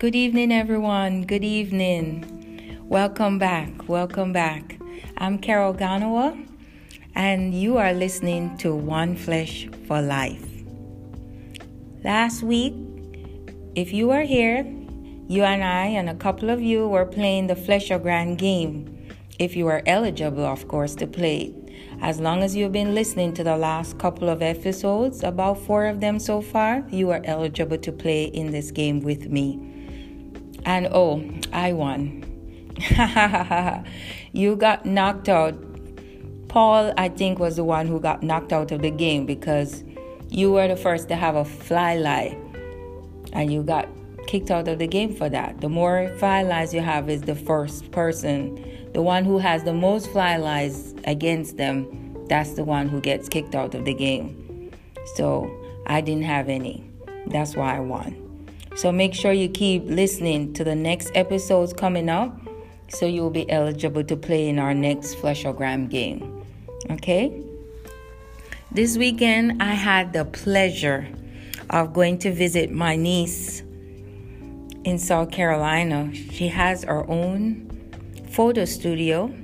Good evening, everyone. Good evening. Welcome back. Welcome back. I'm Carol Ganawah, and you are listening to One Flesh for Life. Last week, if you were here, you and I and a couple of you were playing the Fleshogram game. If you are eligible, of course, to play. As long as you've been listening to the last couple of episodes, about four of them so far, you are eligible to play in this game with me. And oh, I won. you got knocked out. Paul, I think, was the one who got knocked out of the game because you were the first to have a fly lie. And you got kicked out of the game for that. The more fly lies you have is the first person. The one who has the most fly lies against them, that's the one who gets kicked out of the game. So I didn't have any. That's why I won. So make sure you keep listening to the next episodes coming up so you'll be eligible to play in our next Fleshogram game. Okay? This weekend, I had the pleasure of going to visit my niece in South Carolina. She has her own photo studio.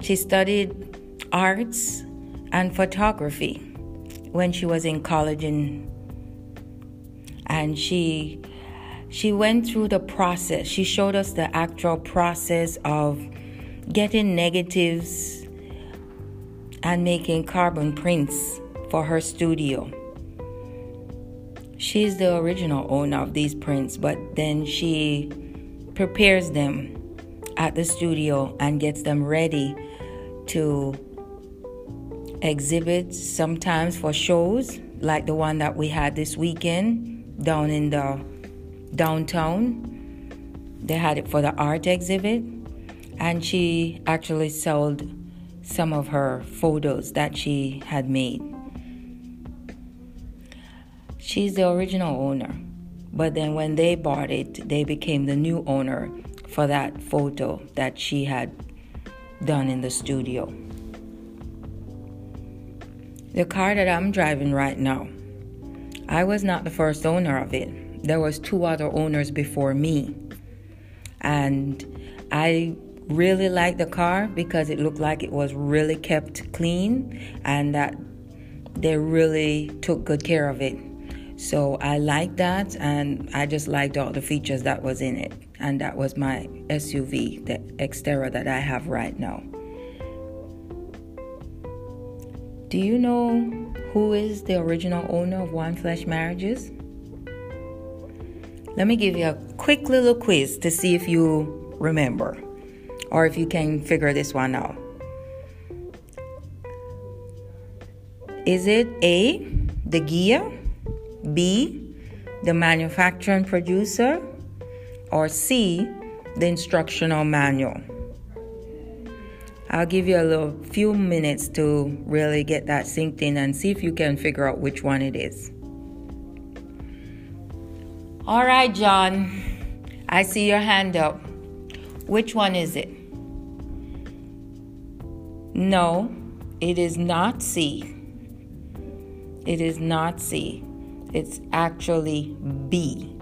She studied arts and photography when she was in college in, and she she went through the process. She showed us the actual process of getting negatives and making carbon prints for her studio. She's the original owner of these prints, but then she prepares them at the studio and gets them ready to exhibit sometimes for shows like the one that we had this weekend down in the downtown. They had it for the art exhibit, and she actually sold some of her photos that she had made. She's the original owner, but then when they bought it, they became the new owner for that photo that she had done in the studio. The car that I'm driving right now, I was not the first owner of it there was two other owners before me. And i really liked the car because it looked like it was really kept clean and that they really took good care of it. So i liked that and i just liked all the features that was in it. And that was my suv the xterra that i have right now. Do you know who is the original owner of one flesh marriages let me give you a quick little quiz to see if you remember or if you can figure this one out. Is it A, the gear, B, the manufacturer and producer, or C, the instructional manual? I'll give you a little few minutes to really get that synced in and see if you can figure out which one it is. All right, John. I see your hand up. Which one is it? No, it is not C. It is not C. It's actually B.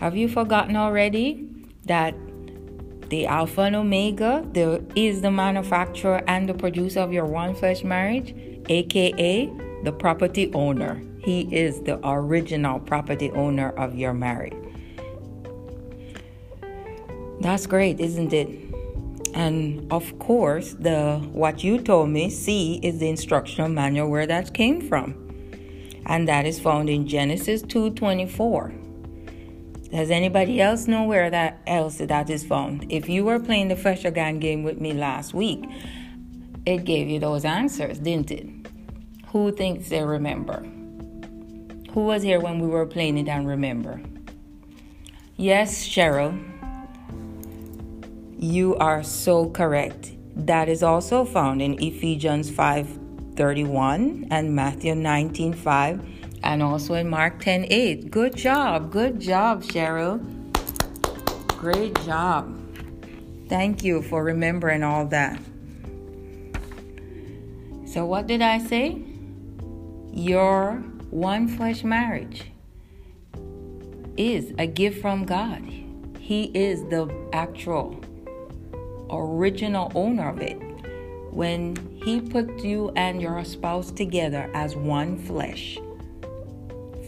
Have you forgotten already that the Alpha and Omega the, is the manufacturer and the producer of your one flesh marriage, aka the property owner? He is the original property owner of your marriage. That's great, isn't it? And of course, the what you told me, C is the instructional manual where that came from. And that is found in Genesis 2:24. Does anybody else know where that else that is found? If you were playing the Fleshogram game with me last week, it gave you those answers, didn't it? Who thinks they remember? Who was here when we were playing it and remember? Yes, Cheryl. You are so correct. That is also found in Ephesians 5:31 and Matthew 19:5 and also in Mark 10:8. Good job. Good job, Cheryl. Great job. Thank you for remembering all that. So what did I say? Your one flesh marriage. is a gift from God. He is the actual original owner of it. When He put you and your spouse together as one flesh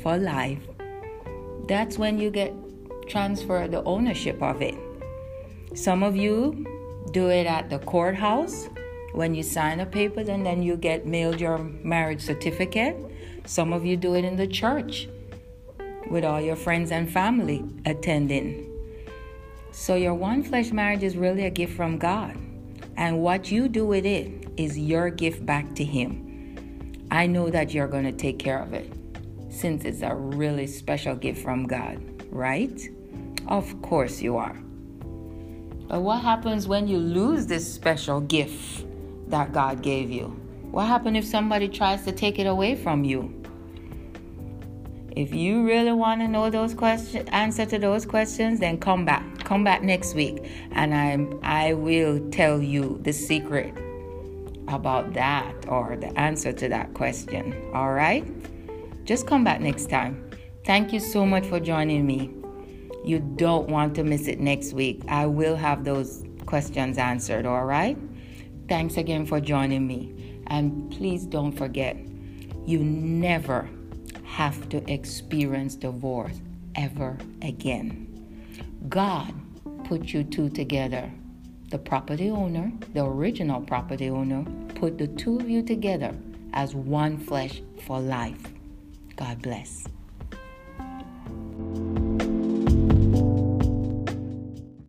for life, that's when you get transferred the ownership of it. Some of you do it at the courthouse when you sign a paper and then you get mailed your marriage certificate. Some of you do it in the church with all your friends and family attending. So, your one flesh marriage is really a gift from God. And what you do with it is your gift back to Him. I know that you're going to take care of it since it's a really special gift from God, right? Of course you are. But what happens when you lose this special gift that God gave you? What happens if somebody tries to take it away from you? If you really want to know those questions, answer to those questions, then come back. Come back next week, and I I will tell you the secret about that or the answer to that question. All right? Just come back next time. Thank you so much for joining me. You don't want to miss it next week. I will have those questions answered. All right? Thanks again for joining me, and please don't forget, you never have to experience divorce ever again. God put you two together. The property owner, the original property owner, put the two of you together as one flesh for life. God bless.